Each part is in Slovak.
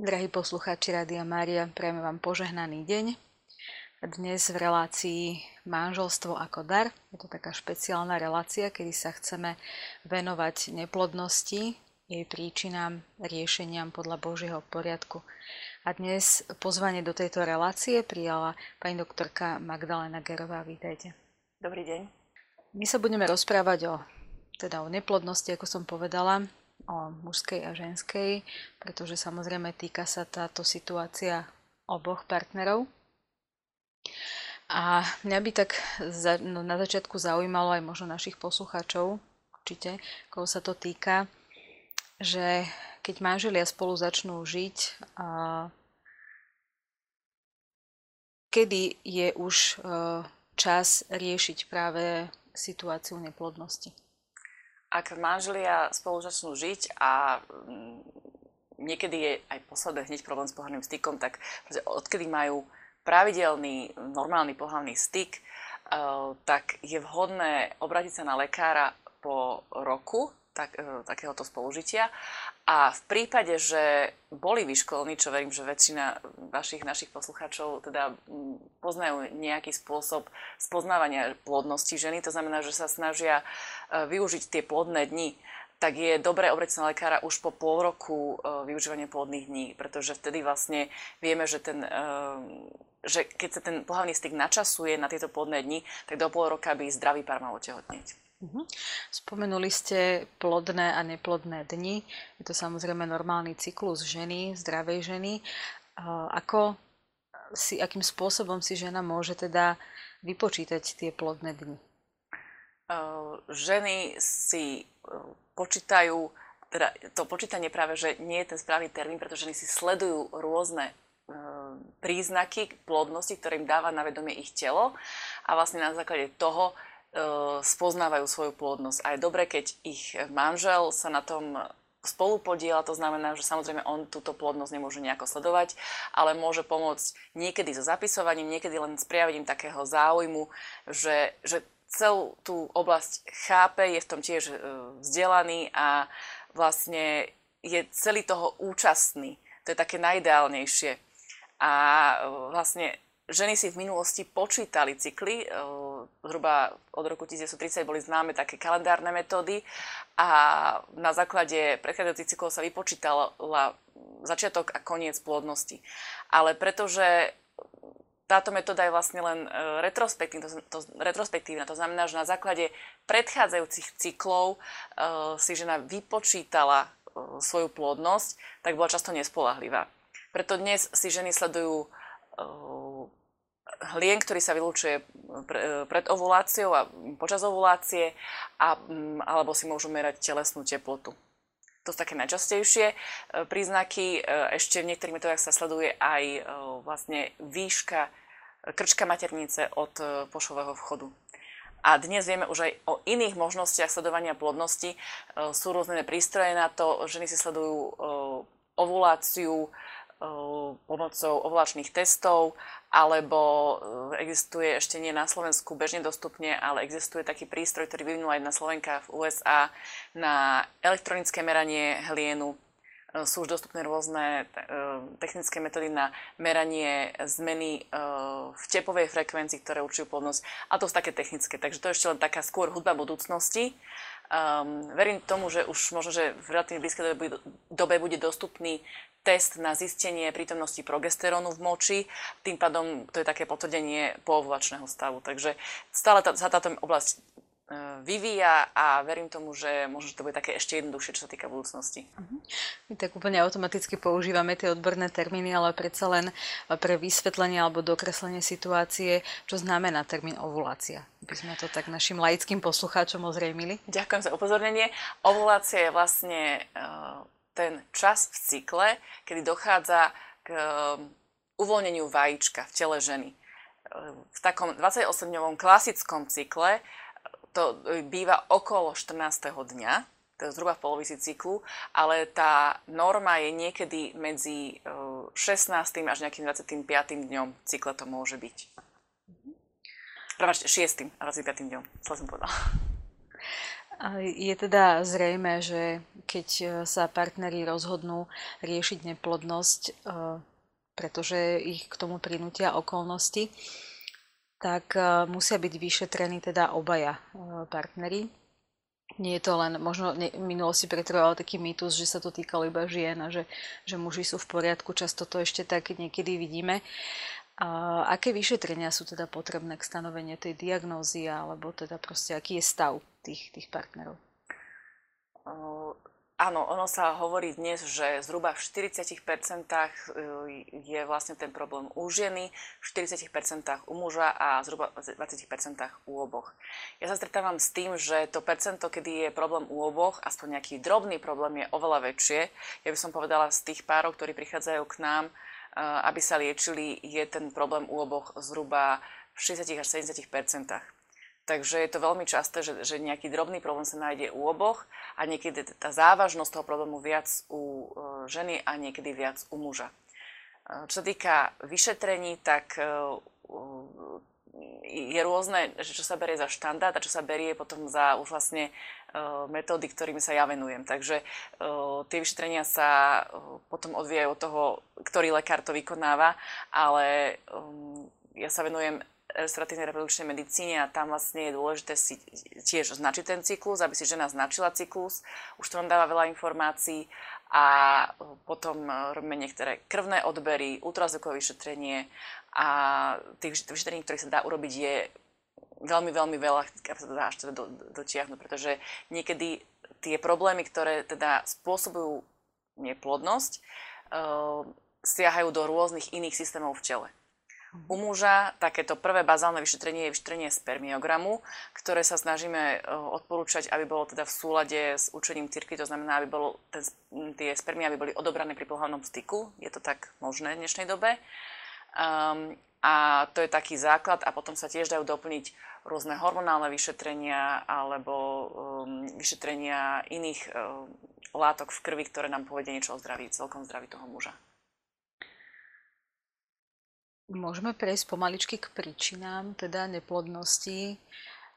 Drahí poslucháči Rádia Mária, prejme vám požehnaný deň. Dnes v relácii Manželstvo ako dar. Je to taká špeciálna relácia, kedy sa chceme venovať neplodnosti, jej príčinám, riešeniam podľa Božieho poriadku. A dnes pozvanie do tejto relácie prijala pani doktorka Magdalena Gerová. Vítajte. Dobrý deň. My sa budeme rozprávať o, teda o neplodnosti, ako som povedala, o mužskej a ženskej, pretože samozrejme týka sa táto situácia oboch partnerov. A mňa by tak za, no, na začiatku zaujímalo aj možno našich poslucháčov, určite, koho sa to týka, že keď manželia spolu začnú žiť, a kedy je už e, čas riešiť práve situáciu neplodnosti? Ak manželia spolu začnú žiť a mm, niekedy je aj posledný hneď problém s pohľadným stykom, tak odkedy majú pravidelný, normálny pohľadný styk, uh, tak je vhodné obrátiť sa na lekára po roku tak, uh, takéhoto spolužitia a v prípade, že boli vyškolení, čo verím, že väčšina vašich našich poslucháčov teda mm, poznajú nejaký spôsob spoznávania plodnosti ženy, to znamená, že sa snažia e, využiť tie plodné dni, tak je dobré obrať sa na lekára už po pol roku e, využívania plodných dní, pretože vtedy vlastne vieme, že, ten, e, že keď sa ten pohľavný styk načasuje na tieto plodné dni, tak do pol roka by zdravý pár mal otehotnieť. Uh-huh. Spomenuli ste plodné a neplodné dni. Je to samozrejme normálny cyklus ženy, zdravej ženy. Ako si, akým spôsobom si žena môže teda vypočítať tie plodné dni? Ženy si počítajú, teda to počítanie práve, že nie je ten správny termín, pretože ženy si sledujú rôzne príznaky plodnosti, ktoré im dáva na vedomie ich telo a vlastne na základe toho spoznávajú svoju plodnosť. A je dobre, keď ich manžel sa na tom spolu podiela, to znamená, že samozrejme on túto plodnosť nemôže nejako sledovať, ale môže pomôcť niekedy so zapisovaním, niekedy len s prijavením takého záujmu, že, že celú tú oblasť chápe, je v tom tiež e, vzdelaný a vlastne je celý toho účastný. To je také najideálnejšie. A e, vlastne ženy si v minulosti počítali cykly, eh, zhruba od roku 1930 boli známe také kalendárne metódy a na základe predchádzajúcich cyklov sa vypočítala začiatok a koniec plodnosti. Ale pretože táto metóda je vlastne len eh, retrospektívna, to, retrospektívna, to znamená, že na základe predchádzajúcich cyklov uh, si žena vypočítala uh, svoju plodnosť, tak bola často nespolahlivá. Preto dnes si ženy sledujú uh, hlien, ktorý sa vylúčuje pred ovuláciou a počas ovulácie, a, mm, alebo si môžu merať telesnú teplotu. To sú také najčastejšie e, príznaky. Ešte v niektorých metodách sa sleduje aj vlastne výška krčka maternice od pošového vchodu. A dnes vieme už aj o iných možnostiach sledovania plodnosti. Sú rôzne prístroje na to, ženy si sledujú ovuláciu pomocou ovláčných testov alebo eh, existuje ešte nie na Slovensku bežne dostupne, ale existuje taký prístroj, ktorý vyvinul aj na Slovenka v USA na elektronické meranie hlienu. Eh, sú už dostupné rôzne eh, technické metódy na meranie zmeny v tepovej frekvencii, ktoré určujú plodnosť. A to sú také technické. Takže to je ešte len taká skôr hudba budúcnosti. Um, verím tomu, že už možno, že v relatívne blízkej dobe, dobe bude dostupný test na zistenie prítomnosti progesterónu v moči. Tým pádom to je také potvrdenie poovulačného stavu. Takže stále tá, sa táto oblasť E, vyvíja a verím tomu, že možno, že to bude také ešte jednoduchšie, čo sa týka budúcnosti. Uh-huh. My tak úplne automaticky používame tie odborné termíny, ale predsa len pre vysvetlenie alebo dokreslenie situácie, čo znamená termín ovulácia. By sme to tak našim laickým poslucháčom ozrejmili. Ďakujem za upozornenie. Ovulácia je vlastne uh, ten čas v cykle, kedy dochádza k uh, uvoľneniu vajíčka v tele ženy. V takom 28-dňovom klasickom cykle to býva okolo 14. dňa, to je zhruba v polovici cyklu, ale tá norma je niekedy medzi 16. E, až nejakým 25. dňom cykle to môže byť. Prepačte, 6. a 25. dňom, co som povedala. Je teda zrejme, že keď e, sa partneri rozhodnú riešiť neplodnosť, e, pretože ich k tomu prinútia okolnosti, tak e, musia byť vyšetrení teda obaja partneri. Nie je to len, možno v minulosti pretrval taký mýtus, že sa to týkalo iba žien a že, že muži sú v poriadku, často to ešte tak niekedy vidíme. A aké vyšetrenia sú teda potrebné k stanoveniu tej diagnózy, alebo teda proste aký je stav tých, tých partnerov? Áno, ono sa hovorí dnes, že zhruba v 40% je vlastne ten problém u ženy, v 40% u muža a zhruba v 20% u oboch. Ja sa stretávam s tým, že to percento, kedy je problém u oboch, aspoň nejaký drobný problém je oveľa väčšie. Ja by som povedala z tých párov, ktorí prichádzajú k nám, aby sa liečili, je ten problém u oboch zhruba v 60 až 70% Takže je to veľmi časté, že, že nejaký drobný problém sa nájde u oboch a niekedy tá závažnosť toho problému viac u e, ženy a niekedy viac u muža. E, čo sa týka vyšetrení, tak je rôzne, že čo sa berie za štandard a čo sa berie potom za už vlastne metódy, ktorými sa ja venujem. Takže tie vyšetrenia sa potom odvíjajú od toho, ktorý lekár to vykonáva, ale um, ja sa venujem restauratívnej reprodukčnej medicíne a tam vlastne je dôležité si tiež značiť ten cyklus, aby si žena značila cyklus. Už to vám dáva veľa informácií a potom robíme niektoré krvné odbery, ultrazvukové vyšetrenie a tých vyšetrení, ktorých sa dá urobiť, je veľmi, veľmi veľa, keď sa dá až teda do, dotiahnuť, pretože niekedy tie problémy, ktoré teda spôsobujú neplodnosť, uh, siahajú do rôznych iných systémov v tele. U muža takéto prvé bazálne vyšetrenie je vyšetrenie spermiogramu, ktoré sa snažíme odporúčať, aby bolo teda v súlade s učením cirkvi, to znamená, aby bolo ten, tie spermie aby boli odobrané pri pohľadnom styku. Je to tak možné v dnešnej dobe. Um, a to je taký základ a potom sa tiež dajú doplniť rôzne hormonálne vyšetrenia alebo um, vyšetrenia iných um, látok v krvi, ktoré nám povedia niečo o zdraví, celkom zdraví toho muža. Môžeme prejsť pomaličky k príčinám teda neplodnosti.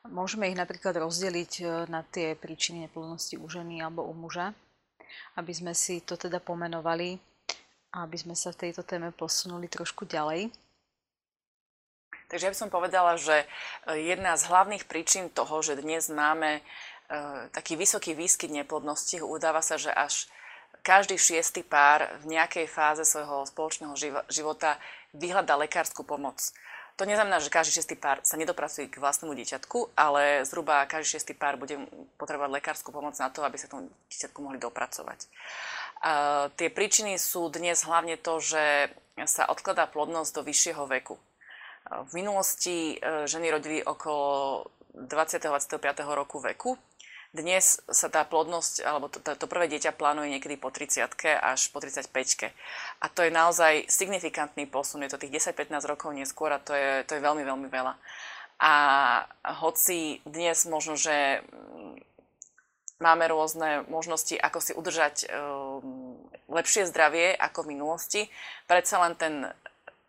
Môžeme ich napríklad rozdeliť e, na tie príčiny neplodnosti u ženy alebo u muža, aby sme si to teda pomenovali aby sme sa v tejto téme posunuli trošku ďalej. Takže ja by som povedala, že e, jedna z hlavných príčin toho, že dnes máme e, taký vysoký výskyt neplodnosti, udáva sa, že až každý šiestý pár v nejakej fáze svojho spoločného života vyhľadá lekárskú pomoc. To neznamená, že každý šiestý pár sa nedopracuje k vlastnému dieťatku, ale zhruba každý šiestý pár bude potrebovať lekárskú pomoc na to, aby sa tomu dieťatku mohli dopracovať tie príčiny sú dnes hlavne to, že sa odkladá plodnosť do vyššieho veku. V minulosti e, ženy rodili okolo 20-25 roku veku. Dnes sa tá plodnosť, alebo to, to prvé dieťa plánuje niekedy po 30 až po 35 A to je naozaj signifikantný posun. Je to tých 10-15 rokov neskôr a to je, to je veľmi, veľmi veľa. A hoci dnes možno, že máme rôzne možnosti, ako si udržať um, lepšie zdravie ako v minulosti, predsa len ten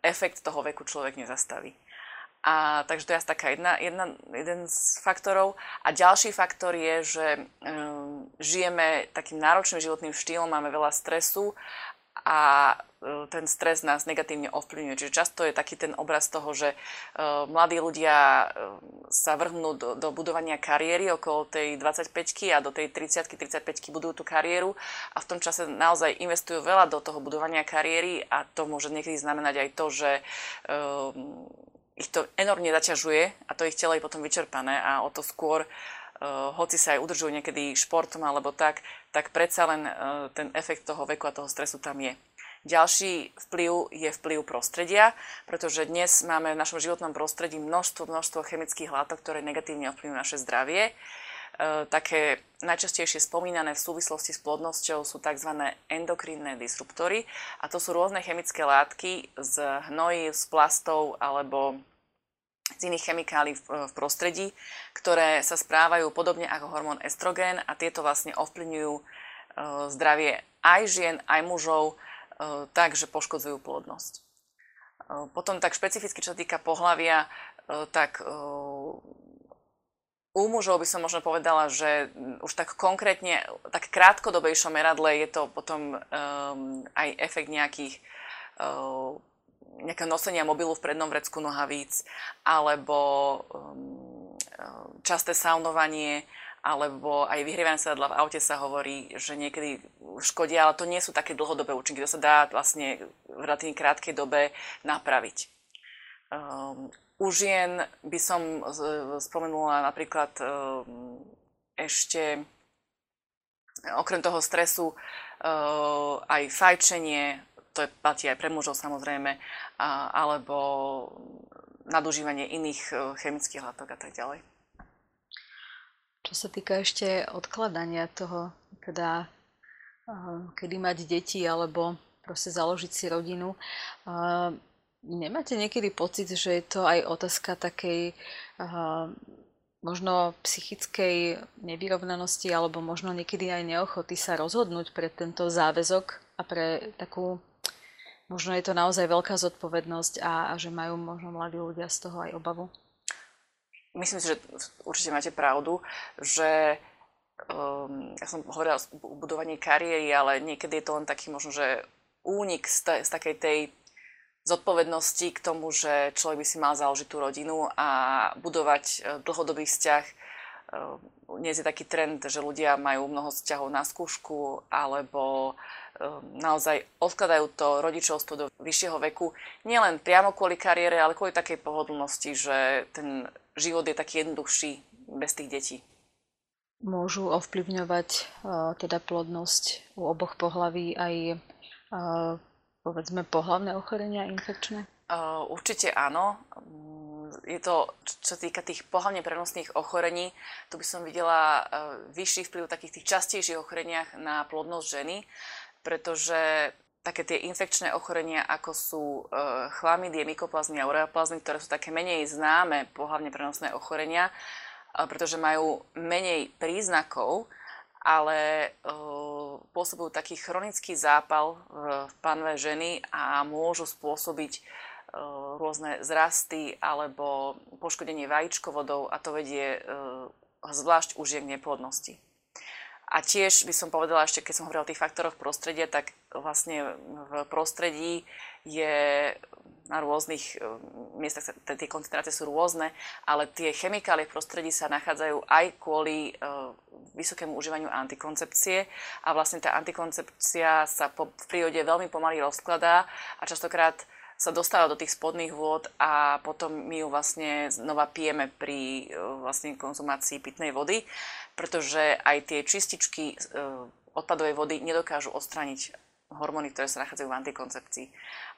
efekt toho veku človek nezastaví. A, takže to je asi taká jedna, jedna, jeden z faktorov. A ďalší faktor je, že um, žijeme takým náročným životným štýlom, máme veľa stresu a e, ten stres nás negatívne ovplyvňuje. Čiže často je taký ten obraz toho, že e, mladí ľudia sa vrhnú do, do budovania kariéry okolo tej 25 a do tej 30 35 budujú tú kariéru a v tom čase naozaj investujú veľa do toho budovania kariéry a to môže niekedy znamenať aj to, že ich to enormne zaťažuje a to ich telo je potom vyčerpané a o to skôr hoci sa aj udržujú niekedy športom alebo tak, tak predsa len e, ten efekt toho veku a toho stresu tam je. Ďalší vplyv je vplyv prostredia, pretože dnes máme v našom životnom prostredí množstvo, množstvo chemických látok, ktoré negatívne ovplyvňujú naše zdravie. E, také najčastejšie spomínané v súvislosti s plodnosťou sú tzv. endokrinné disruptory a to sú rôzne chemické látky z hnojí, z plastov alebo z iných chemikálií v, prostredí, ktoré sa správajú podobne ako hormón estrogen a tieto vlastne ovplyvňujú e, zdravie aj žien, aj mužov e, tak, že poškodzujú plodnosť. Potom tak špecificky, čo sa týka pohľavia, e, tak U mužov by som možno povedala, že už tak konkrétne, tak krátkodobejšom meradle je to potom um, aj efekt nejakých uh, nejaké nosenia mobilu v prednom vrecku nohavíc, alebo um, časté saunovanie, alebo aj vyhrievanie sedadla v aute sa hovorí, že niekedy škodia, ale to nie sú také dlhodobé účinky, to sa dá vlastne v relatívne krátkej dobe napraviť. Um, u žien by som spomenula napríklad ehm, ešte okrem toho stresu aj fajčenie, to platí aj pre mužov samozrejme, alebo nadužívanie iných e, chemických látok a tak ďalej. Čo sa týka ešte odkladania toho, teda kedy mať deti alebo proste založiť si rodinu, Nemáte niekedy pocit, že je to aj otázka takej uh, možno psychickej nevyrovnanosti alebo možno niekedy aj neochoty sa rozhodnúť pre tento záväzok a pre takú, možno je to naozaj veľká zodpovednosť a, a že majú možno mladí ľudia z toho aj obavu? Myslím si, že určite máte pravdu, že um, ja som hovorila o budovaní kariéry, ale niekedy je to len taký možno, že únik z, z takej tej zodpovednosti k tomu, že človek by si mal založiť tú rodinu a budovať e, dlhodobý vzťah. E, dnes je taký trend, že ľudia majú mnoho vzťahov na skúšku alebo e, naozaj odkladajú to rodičovstvo do vyššieho veku. Nielen priamo kvôli kariére, ale kvôli takej pohodlnosti, že ten život je taký jednoduchší bez tých detí. Môžu ovplyvňovať teda plodnosť u oboch pohlaví aj povedzme pohlavné ochorenia infekčné? Uh, určite áno. Mm, je to, čo týka tých pohlavne prenosných ochorení, tu by som videla vyšší vplyv takých tých častejších ochoreniach na plodnosť ženy, pretože také tie infekčné ochorenia, ako sú uh, mykoplazmy a ureoplazmy, ktoré sú také menej známe pohlavne prenosné ochorenia, pretože majú menej príznakov, ale uh, spôsobujú taký chronický zápal v panve ženy a môžu spôsobiť uh, rôzne zrasty alebo poškodenie vajíčkovodov a to vedie uh, zvlášť už k neplodnosti. A tiež by som povedala ešte, keď som hovorila o tých faktoroch prostredia, tak vlastne v prostredí je na rôznych eh, miestach, tie koncentrácie sú rôzne, ale tie chemikálie v prostredí sa nachádzajú aj kvôli uh, vysokému užívaniu antikoncepcie. A vlastne tá antikoncepcia sa po, v prírode veľmi pomaly rozkladá a častokrát sa dostáva do tých spodných vôd a potom my ju vlastne znova pijeme pri uh, vlastne konzumácii pitnej vody, pretože aj tie čističky odpadovej vody nedokážu odstrániť hormóny, ktoré sa nachádzajú v antikoncepcii.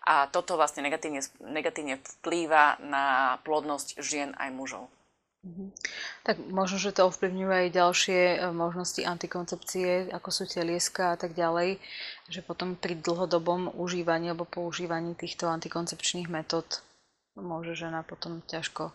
A toto vlastne negatívne, negatívne vplýva na plodnosť žien aj mužov. Mhm. Tak možno, že to ovplyvňuje aj ďalšie e, možnosti antikoncepcie, ako sú telieska a tak ďalej, že potom pri dlhodobom užívaní alebo používaní týchto antikoncepčných metód môže žena potom ťažko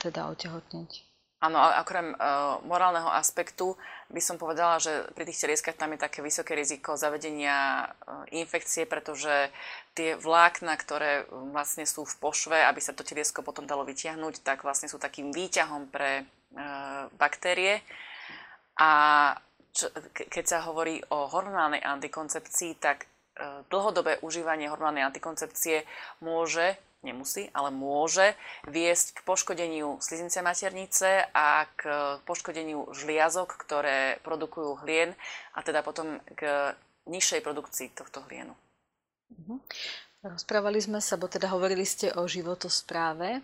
teda otehotneť. Áno, ale okrem uh, morálneho aspektu by som povedala, že pri tých telieskách tam je také vysoké riziko zavedenia uh, infekcie, pretože tie vlákna, ktoré vlastne sú v pošve, aby sa to teliesko potom dalo vytiahnuť, tak vlastne sú takým výťahom pre uh, baktérie. A čo, keď sa hovorí o hormonálnej antikoncepcii, tak dlhodobé užívanie hormonálnej antikoncepcie môže nemusí, ale môže viesť k poškodeniu sliznice maternice a k poškodeniu žliazok, ktoré produkujú hlien a teda potom k nižšej produkcii tohto hlienu. Mhm. Rozprávali sme sa, bo teda hovorili ste o životospráve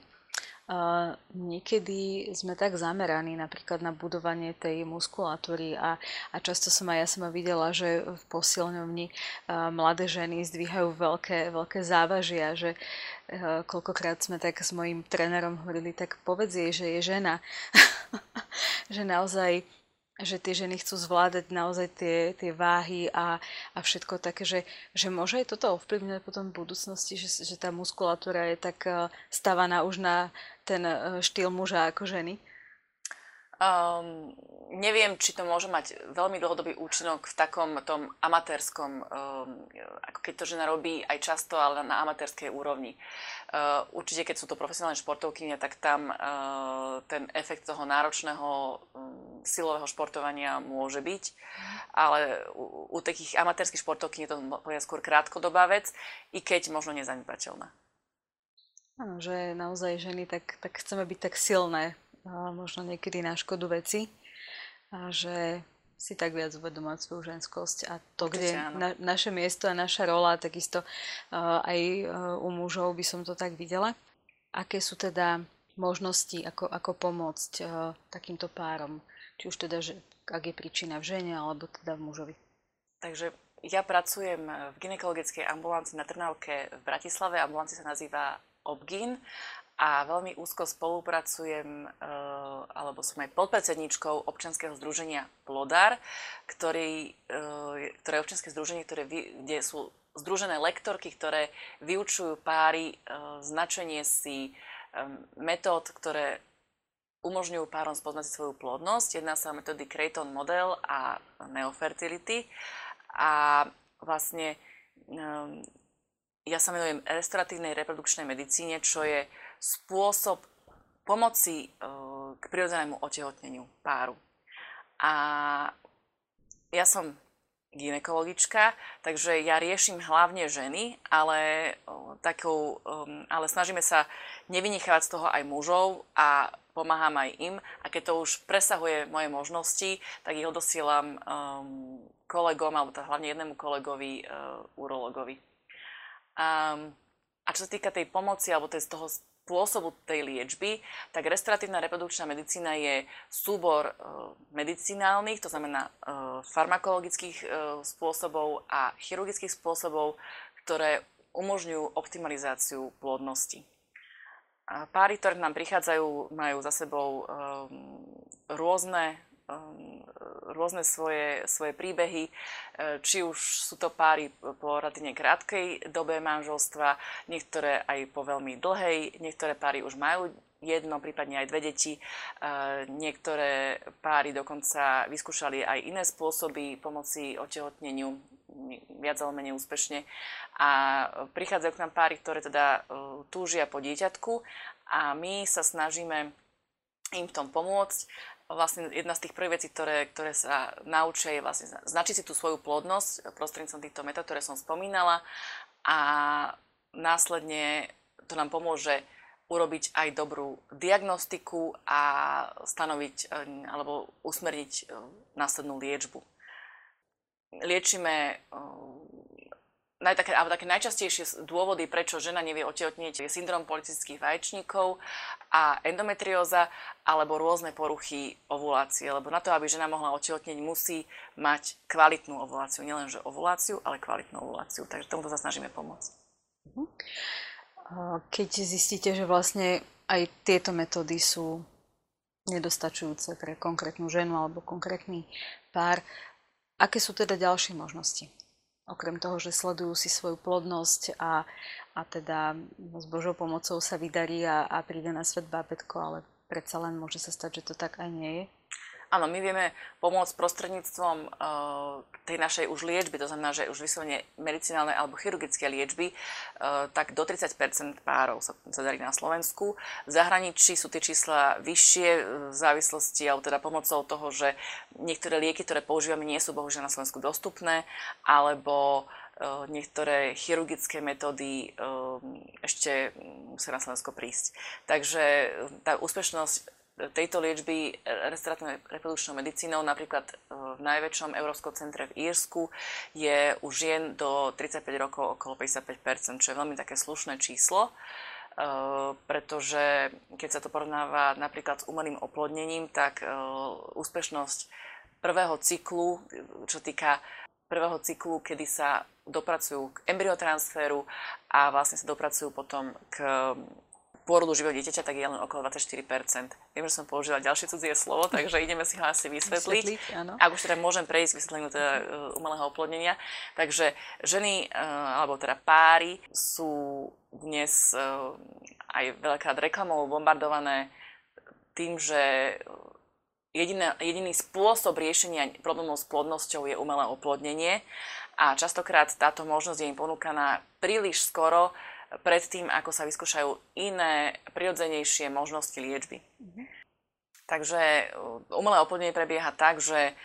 Uh, niekedy sme tak zameraní napríklad na budovanie tej muskulatúry a, a často som aj ja sama videla, že v posilňovni uh, mladé ženy zdvíhajú veľké, veľké závažia, že koľkokrát sme tak s mojim trénerom hovorili, tak povedz jej, že je žena. že naozaj že tie ženy chcú zvládať naozaj tie, tie váhy a, a všetko také, že, že môže aj toto ovplyvňovať potom v budúcnosti, že, že tá muskulatúra je tak stavaná už na ten e, štýl muža ako ženy? Um, neviem, či to môže mať veľmi dlhodobý účinok v takom tom amatérskom, um, ako keď to žena robí aj často, ale na amatérskej úrovni. Uh, určite, keď sú to profesionálne športovky, tak tam uh, ten efekt toho náročného um, silového športovania môže byť, ale u, u takých amatérských športovky je to skôr krátkodobá vec, i keď možno nezanedbateľná. Áno, že naozaj ženy, tak, tak chceme byť tak silné možno niekedy na škodu veci a že si tak viac uvedomať svoju ženskosť a to, kde na, naše miesto a naša rola, takisto uh, aj uh, u mužov by som to tak videla. Aké sú teda možnosti, ako, ako pomôcť uh, takýmto párom? Či už teda, že, ak je príčina v žene, alebo teda v mužovi? Takže ja pracujem v ginekologickej ambulancii na Trnavke v Bratislave. Ambulancia sa nazýva Obgyn a veľmi úzko spolupracujem, eh, alebo som aj podpredsedničkou občianskeho združenia Plodar, ktorý, eh, ktoré je občianske združenie, ktoré, kde sú združené lektorky, ktoré vyučujú páry eh, značenie si metód, ktoré umožňujú párom spoznať svoju plodnosť. Jedná sa o metódy Creighton model a Neofertility. A vlastne ja sa venujem restauratívnej reprodukčnej medicíne, čo je spôsob pomoci e, k prirodzenému otehotneniu páru. A ja som ginekologička, takže ja riešim hlavne ženy, ale, e, takou, ale snažíme sa nevynechávať z toho aj mužov a pomáham aj im. A keď to už presahuje moje možnosti, tak ich odosielam kolegom, alebo teda hlavne jednému kolegovi, uh, urologovi. Um, a čo sa týka tej pomoci, alebo tej, z toho spôsobu tej liečby, tak restauratívna reprodukčná medicína je súbor e, medicinálnych, to znamená e, farmakologických e, spôsobov a chirurgických spôsobov, ktoré umožňujú optimalizáciu plodnosti. Páry, ktoré nám prichádzajú, majú za sebou rôzne rôzne svoje, svoje príbehy, uh, či už sú to páry po relatívne krátkej dobe manželstva, niektoré aj po veľmi dlhej, niektoré páry už majú jedno, prípadne aj dve deti. Uh, niektoré páry dokonca vyskúšali aj iné spôsoby pomoci otehotneniu, viac alebo menej úspešne. A prichádzajú k nám páry, ktoré teda uh, túžia po dieťatku a my sa snažíme im v tom pomôcť vlastne jedna z tých prvých vecí, ktoré, ktoré sa naučia, je vlastne značiť si tú svoju plodnosť prostredníctvom týchto metód, ktoré som spomínala a následne to nám pomôže urobiť aj dobrú diagnostiku a stanoviť eh, alebo usmerniť eh, následnú liečbu. Liečíme eh, naj, také, alebo také najčastejšie dôvody, prečo žena nevie otehotnieť, je syndrom polycystických vaječníkov a endometrióza alebo rôzne poruchy ovulácie. Lebo na to, aby žena mohla otehotnieť, musí mať kvalitnú ovuláciu. Nielenže ovuláciu, ale kvalitnú ovuláciu. Takže tomuto sa snažíme pomôcť. Mhm. Keď zistíte, že vlastne aj tieto metódy sú nedostačujúce pre konkrétnu ženu alebo konkrétny pár, aké sú teda ďalšie možnosti? Okrem toho, že sledujú si svoju plodnosť a, a teda s Božou pomocou sa vydarí a, a príde na svet bábetko, ale predsa len môže sa stať, že to tak aj nie je. Áno, my vieme pomôcť prostredníctvom uh, tej našej už liečby, to znamená, že už vyslovene medicinálne alebo chirurgické liečby, uh, tak do 30 párov sa, sa darí na Slovensku. V zahraničí sú tie čísla vyššie v závislosti, alebo teda pomocou toho, že niektoré lieky, ktoré používame, nie sú bohužiaľ na Slovensku dostupné, alebo niektoré chirurgické metódy ešte musia na Slovensko prísť. Takže tá úspešnosť tejto liečby restoratívnou reprodukčnou medicínou, napríklad e, v najväčšom Európskom centre v Írsku, je u žien do 35 rokov okolo 55%, čo je veľmi také slušné číslo, e, pretože keď sa to porovnáva napríklad s umelým oplodnením, tak e, úspešnosť prvého cyklu, čo týka prvého cyklu, kedy sa dopracujú k embryotransferu a vlastne sa dopracujú potom k pôrodu živého dieťaťa, tak je len okolo 24%. Viem, že som použila ďalšie cudzie slovo, takže ideme si ho asi vysvetliť. vysvetliť. Ak už teda môžem prejsť k vysvetleniu teda e, umelého oplodnenia. Takže ženy, e, alebo teda páry sú dnes e, aj veľakrát reklamou bombardované tým, že jediný, jediný spôsob riešenia problémov s plodnosťou je umelé oplodnenie a častokrát táto možnosť je im ponúkaná príliš skoro pred tým, ako sa vyskúšajú iné, prirodzenejšie možnosti liečby. Mm-hmm. Takže umelé oplodnenie prebieha tak, že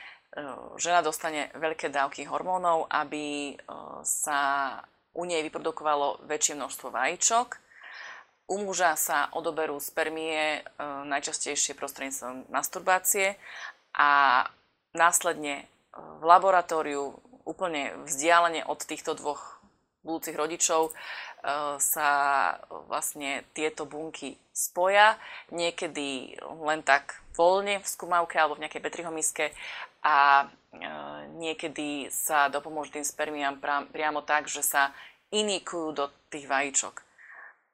žena dostane veľké dávky hormónov, aby sa u nej vyprodukovalo väčšie množstvo vajíčok u muža sa odoberú spermie e, najčastejšie prostredníctvom masturbácie a následne e, v laboratóriu úplne vzdialene od týchto dvoch budúcich rodičov e, sa vlastne tieto bunky spoja, niekedy len tak voľne v skúmavke alebo v nejakej petrihomiske a niekedy sa dopomôžu tým spermiám priamo tak, že sa inikujú do tých vajíčok.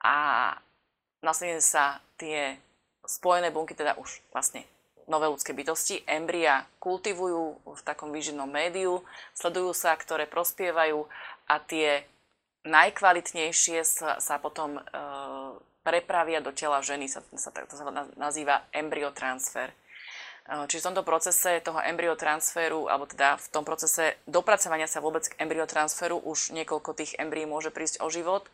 A následne sa tie spojené bunky, teda už vlastne nové ľudské bytosti, embria kultivujú v takom výživnom médiu, sledujú sa, ktoré prospievajú a tie najkvalitnejšie sa, sa potom e, prepravia do tela ženy, sa, sa, to sa nazýva embryotransfer. E, čiže v tomto procese toho embryotransferu, alebo teda v tom procese dopracovania sa vôbec k embryotransferu už niekoľko tých embryí môže prísť o život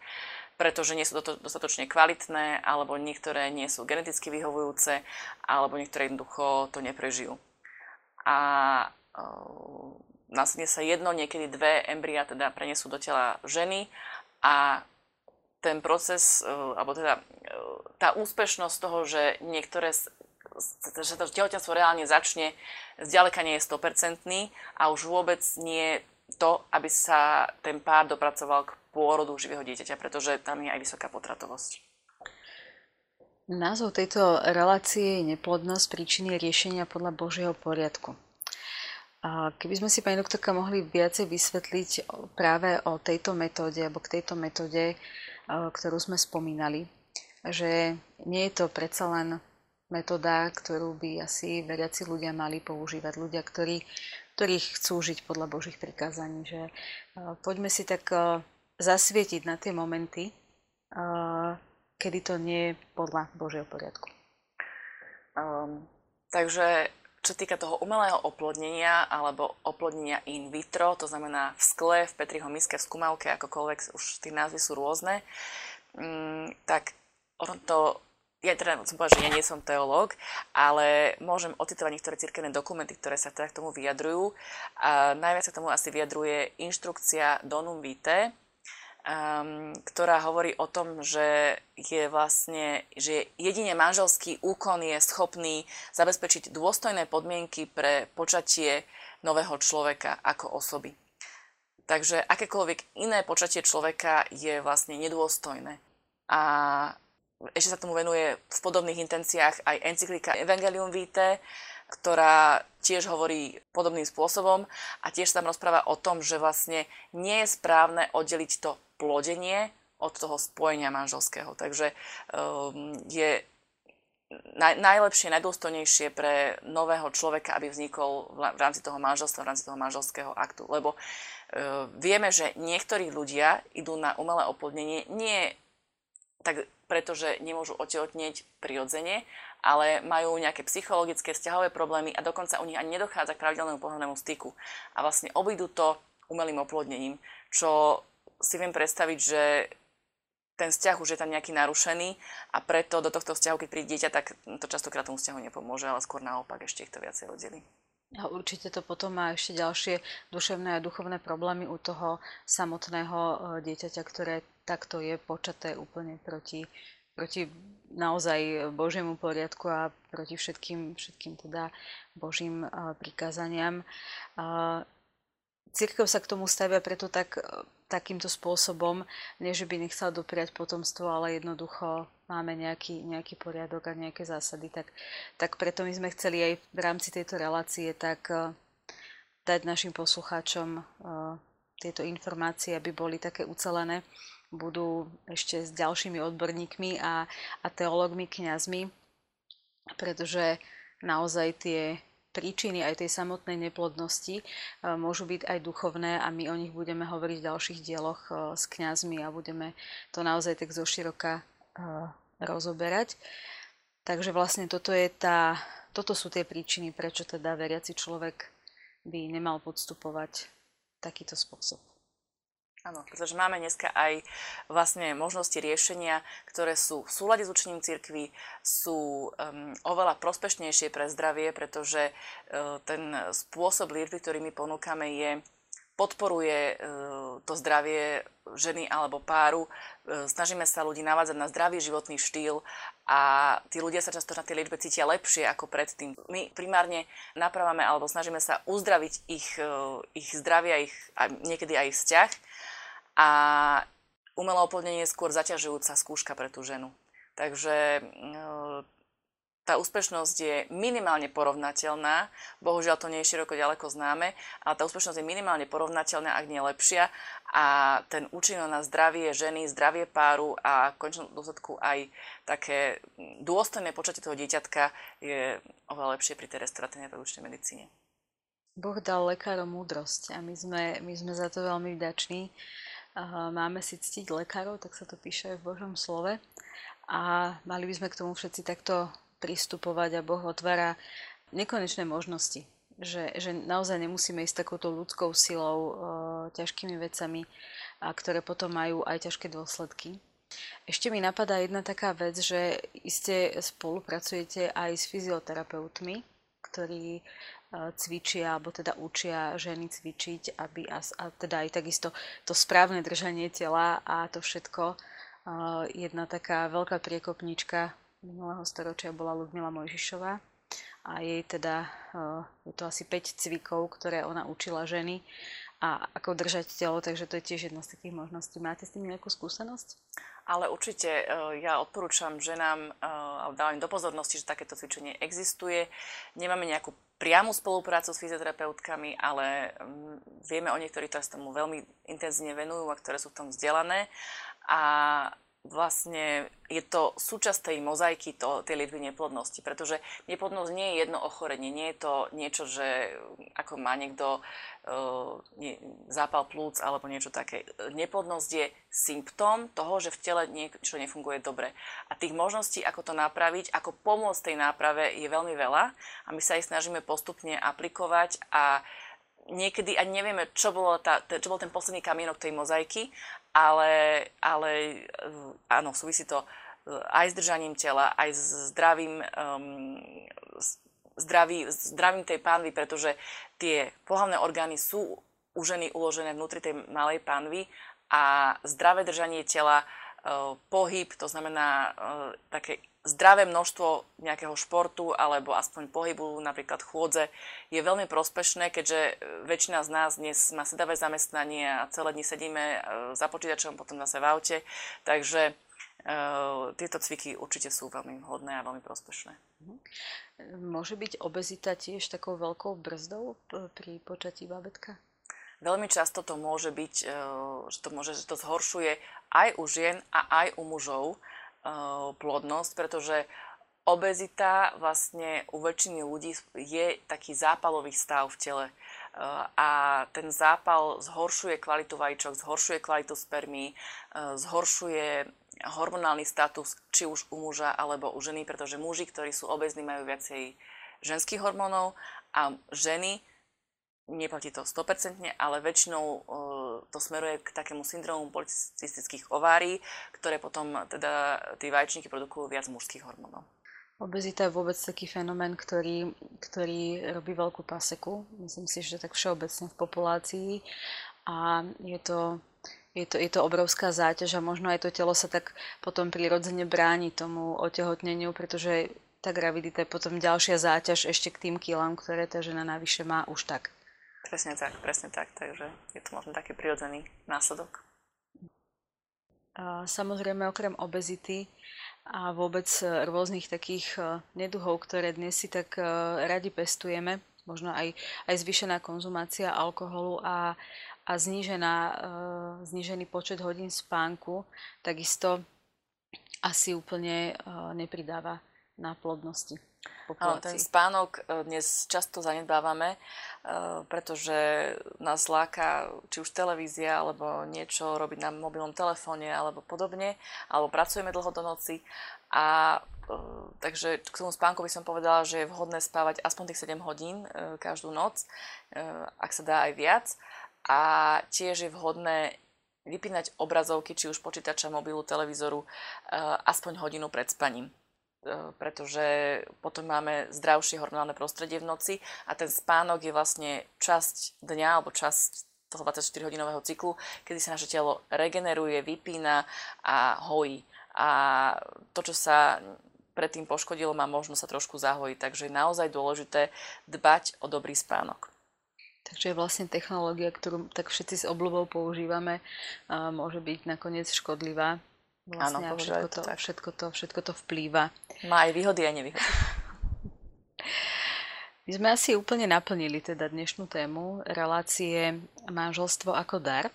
pretože nie sú dostatočne kvalitné, alebo niektoré nie sú geneticky vyhovujúce, alebo niektoré jednoducho to neprežijú. A uh, následne sa jedno, niekedy dve embria teda prenesú do tela ženy a ten proces, uh, alebo teda uh, tá úspešnosť toho, že niektoré že to tehotenstvo reálne začne, zďaleka nie je 100% a už vôbec nie to, aby sa ten pár dopracoval k pôrodu živého dieťaťa, pretože tam je aj vysoká potratovosť. Názov tejto relácie je neplodnosť, príčiny riešenia podľa Božieho poriadku. Keby sme si, pani doktorka, mohli viacej vysvetliť práve o tejto metóde, alebo k tejto metóde, ktorú sme spomínali, že nie je to predsa len metóda, ktorú by asi veriaci ľudia mali používať. Ľudia, ktorí, ktorí chcú žiť podľa Božích prikázaní. Že, poďme si tak zasvietiť na tie momenty, kedy to nie je podľa Božieho poriadku. Um, takže čo týka toho umelého oplodnenia alebo oplodnenia in vitro, to znamená v skle, v Petriho miske, v skúmavke, akokoľvek, už tie názvy sú rôzne, um, tak ono to ja teda som povedať, že ja nie som teológ, ale môžem ocitovať niektoré cirkevné dokumenty, ktoré sa teda k tomu vyjadrujú. A najviac sa tomu asi vyjadruje inštrukcia Donum Vitae, um, ktorá hovorí o tom, že je vlastne, že jedine manželský úkon je schopný zabezpečiť dôstojné podmienky pre počatie nového človeka ako osoby. Takže akékoľvek iné počatie človeka je vlastne nedôstojné. A ešte sa tomu venuje v podobných intenciách aj encyklika Evangelium Vitae, ktorá tiež hovorí podobným spôsobom a tiež sa tam rozpráva o tom, že vlastne nie je správne oddeliť to plodenie od toho spojenia manželského. Takže um, je naj, najlepšie, najdôstojnejšie pre nového človeka, aby vznikol v rámci toho manželstva, v rámci toho manželského aktu. Lebo uh, vieme, že niektorí ľudia idú na umelé oplodnenie nie tak pretože nemôžu otehotnieť prirodzene, ale majú nejaké psychologické, vzťahové problémy a dokonca u nich ani nedochádza k pravidelnému pohľadnému styku. A vlastne obídu to umelým oplodnením, čo si viem predstaviť, že ten vzťah už je tam nejaký narušený a preto do tohto vzťahu, keď príde dieťa, tak to častokrát tomu vzťahu nepomôže, ale skôr naopak ešte ich to viacej oddelí. A určite to potom má ešte ďalšie duševné a duchovné problémy u toho samotného e, dieťaťa, ktoré takto je počaté úplne proti, proti naozaj Božiemu poriadku a proti všetkým, všetkým teda Božím e, prikázaniam. Církev sa k tomu stavia preto tak, takýmto spôsobom, nie že by nechcel dopriať potomstvo, ale jednoducho máme nejaký, nejaký poriadok a nejaké zásady, tak, tak preto my sme chceli aj v rámci tejto relácie tak uh, dať našim poslucháčom uh, tieto informácie, aby boli také ucelené. Budú ešte s ďalšími odborníkmi a, a teológmi, kňazmi, pretože naozaj tie príčiny aj tej samotnej neplodnosti e, môžu byť aj duchovné a my o nich budeme hovoriť v ďalších dieloch e, s kňazmi a budeme to naozaj tak zoširoka e, rozoberať. Takže vlastne toto, je tá, toto sú tie príčiny, prečo teda veriaci človek by nemal podstupovať takýto spôsob. Áno, pretože máme dneska aj vlastne možnosti riešenia, ktoré sú v súlade s učením cirkvi, sú um, oveľa prospešnejšie pre zdravie, pretože uh, ten spôsob liečby, ktorý my ponúkame, je podporuje e, to zdravie ženy alebo páru. E, snažíme sa ľudí navádzať na zdravý životný štýl a tí ľudia sa často na tej liečbe cítia lepšie ako predtým. My primárne napravame alebo snažíme sa uzdraviť ich, ich zdravie ich, a niekedy aj ich vzťah a umelé oplodnenie je skôr zaťažujúca skúška pre tú ženu. Takže tá úspešnosť je minimálne porovnateľná, bohužiaľ to nie je široko ďaleko známe, ale tá úspešnosť je minimálne porovnateľná, ak nie lepšia a ten účinok na zdravie ženy, zdravie páru a v končnom dôsledku aj také dôstojné počatie toho dieťatka je oveľa lepšie pri tej reprodukčnej medicíne. Boh dal lekárom múdrosť a my sme, my sme za to veľmi vďační. Máme si ctiť lekárov, tak sa to píše v Božom slove. A mali by sme k tomu všetci takto pristupovať a Boh otvára nekonečné možnosti. Že, že naozaj nemusíme ísť takouto ľudskou silou, e, ťažkými vecami, a ktoré potom majú aj ťažké dôsledky. Ešte mi napadá jedna taká vec, že iste spolupracujete aj s fyzioterapeutmi, ktorí cvičia, alebo teda učia ženy cvičiť, aby a, a teda aj takisto to správne držanie tela a to všetko. E, jedna taká veľká priekopnička minulého storočia bola Ludmila Mojžišová a jej teda, eh, je to asi 5 cvikov, ktoré ona učila ženy a ako držať telo, takže to je tiež jedna z takých možností. Máte s tým nejakú skúsenosť? Ale určite ja odporúčam ženám, dávam do pozornosti, že takéto cvičenie existuje. Nemáme nejakú priamu spoluprácu s fyzioterapeutkami, ale mm, vieme o niektorých, ktoré sa tomu veľmi intenzívne venujú a ktoré sú v tom vzdelané. A vlastne je to súčasť tej mozaiky to, tej liečby neplodnosti, pretože neplodnosť nie je jedno ochorenie, nie je to niečo, že ako má niekto uh, zápal plúc alebo niečo také. Neplodnosť je symptóm toho, že v tele niečo nefunguje dobre. A tých možností, ako to napraviť, ako pomôcť tej náprave je veľmi veľa a my sa aj snažíme postupne aplikovať a niekedy ani nevieme, čo, bolo tá, čo bol ten posledný kamienok tej mozaiky, ale, ale eh, áno, súvisí to eh, aj s držaním tela, aj s zdravým, um, zdraví, zdravím tej pánvy, pretože tie pohlavné orgány sú u ženy uložené vnútri tej malej pánvy a zdravé držanie tela, uh, pohyb, to znamená také zdravé množstvo nejakého športu alebo aspoň pohybu, napríklad chôdze, je veľmi prospešné, keďže e, väčšina z nás dnes má sedavé zamestnanie a celé dni sedíme e, za počítačom, potom zase v aute. Takže e, tieto cviky určite sú veľmi hodné a veľmi prospešné. Mhm. Môže byť obezita tiež takou veľkou brzdou pri počatí babetka? Veľmi často to môže byť, že to, môže, že to zhoršuje aj u žien a aj u mužov plodnosť, pretože obezita vlastne u väčšiny ľudí je taký zápalový stav v tele. Eh, a ten zápal zhoršuje kvalitu vajíčok, zhoršuje kvalitu spermí, eh, zhoršuje hormonálny status či už u muža alebo u ženy, pretože muži, ktorí sú obezní, majú viacej ženských hormónov a ženy neplatí to 100%, ale väčšinou to smeruje k takému syndromu policistických ovárií, ktoré potom teda tí vaječníky produkujú viac mužských hormónov. Obezita je vôbec taký fenomén, ktorý, ktorý robí veľkú paseku. Myslím si, že tak všeobecne v populácii. A je to, je to, je to obrovská záťaž a možno aj to telo sa tak potom prirodzene bráni tomu otehotneniu, pretože tá gravidita je potom ďalšia záťaž ešte k tým kilám, ktoré tá žena navyše má už tak. Presne tak, presne tak, takže je to možno taký prirodzený následok. Samozrejme, okrem obezity a vôbec rôznych takých e, neduhov, ktoré dnes si tak e, radi pestujeme, možno aj, aj zvýšená konzumácia alkoholu a, a znížená, e, znížený počet hodín spánku, takisto asi úplne nepridáva na plodnosti. Áno, ten spánok e, dnes často zanedbávame, e, pretože nás láka či už televízia, alebo niečo robiť na mobilnom telefóne, alebo podobne, alebo pracujeme dlho do noci. A takže k tomu spánku by som povedala, že je vhodné spávať aspoň tých 7 hodín každú noc, ak sa dá aj viac. A tiež je vhodné vypínať obrazovky, či už počítača, mobilu, televízoru, aspoň hodinu pred spaním pretože potom máme zdravšie hormonálne prostredie v noci a ten spánok je vlastne časť dňa alebo časť toho 24-hodinového cyklu, kedy sa naše telo regeneruje, vypína a hojí. A to, čo sa predtým poškodilo, má možnosť sa trošku zahojiť. Takže je naozaj dôležité dbať o dobrý spánok. Takže vlastne technológia, ktorú tak všetci s obľubou používame, môže byť nakoniec škodlivá. Vlastne Áno, všetko to, to všetko, to, všetko to vplýva. Má aj výhody a nevýhody. My sme asi úplne naplnili teda dnešnú tému relácie manželstvo ako dar.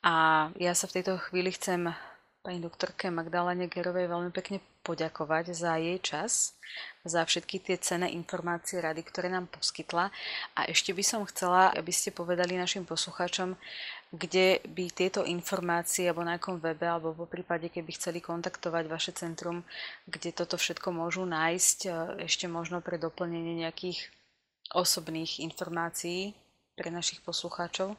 A ja sa v tejto chvíli chcem pani doktorke Magdalene Gerovej veľmi pekne poďakovať za jej čas, za všetky tie cené informácie, rady, ktoré nám poskytla. A ešte by som chcela, aby ste povedali našim poslucháčom, kde by tieto informácie, alebo na akom webe, alebo po prípade, keby chceli kontaktovať vaše centrum, kde toto všetko môžu nájsť, e, ešte možno pre doplnenie nejakých osobných informácií pre našich poslucháčov.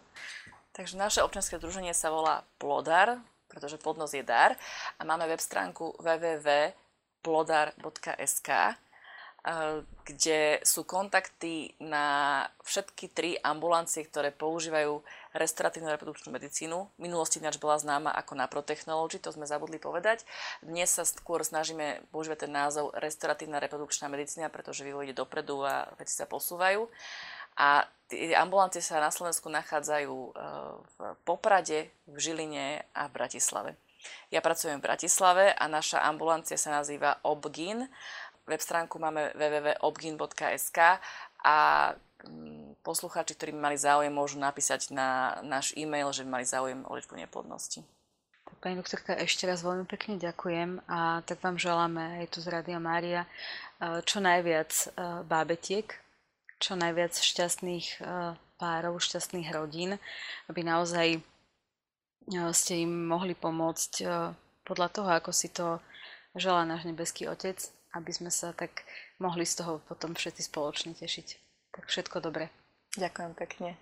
Takže naše občianske združenie sa volá Plodar, pretože plodnosť je dar a máme web stránku www.plodar.sk kde sú kontakty na všetky tri ambulancie, ktoré používajú restoratívnu reprodukčnú medicínu. V minulosti ináč bola známa ako naprotechnology, to sme zabudli povedať. Dnes sa skôr snažíme používať ten názov restoratívna reprodukčná medicína, pretože vývoj ide dopredu a veci sa posúvajú. A tie ambulancie sa na Slovensku nachádzajú e, v Poprade, v Žiline a v Bratislave. Ja pracujem v Bratislave a naša ambulancia sa nazýva OBGIN Web stránku máme www.obgin.sk a mm, poslucháči, ktorí by mali záujem, môžu napísať na náš e-mail, že by mali záujem o liečbu neplodnosti. Pani doktorka, ešte raz veľmi pekne ďakujem a tak vám želáme aj tu z Rádia Mária e, čo najviac e, bábetiek, čo najviac šťastných e, párov, šťastných rodín, aby naozaj ste im mohli pomôcť podľa toho, ako si to želá náš nebeský Otec aby sme sa tak mohli z toho potom všetci spoločne tešiť. Tak všetko dobre. Ďakujem pekne.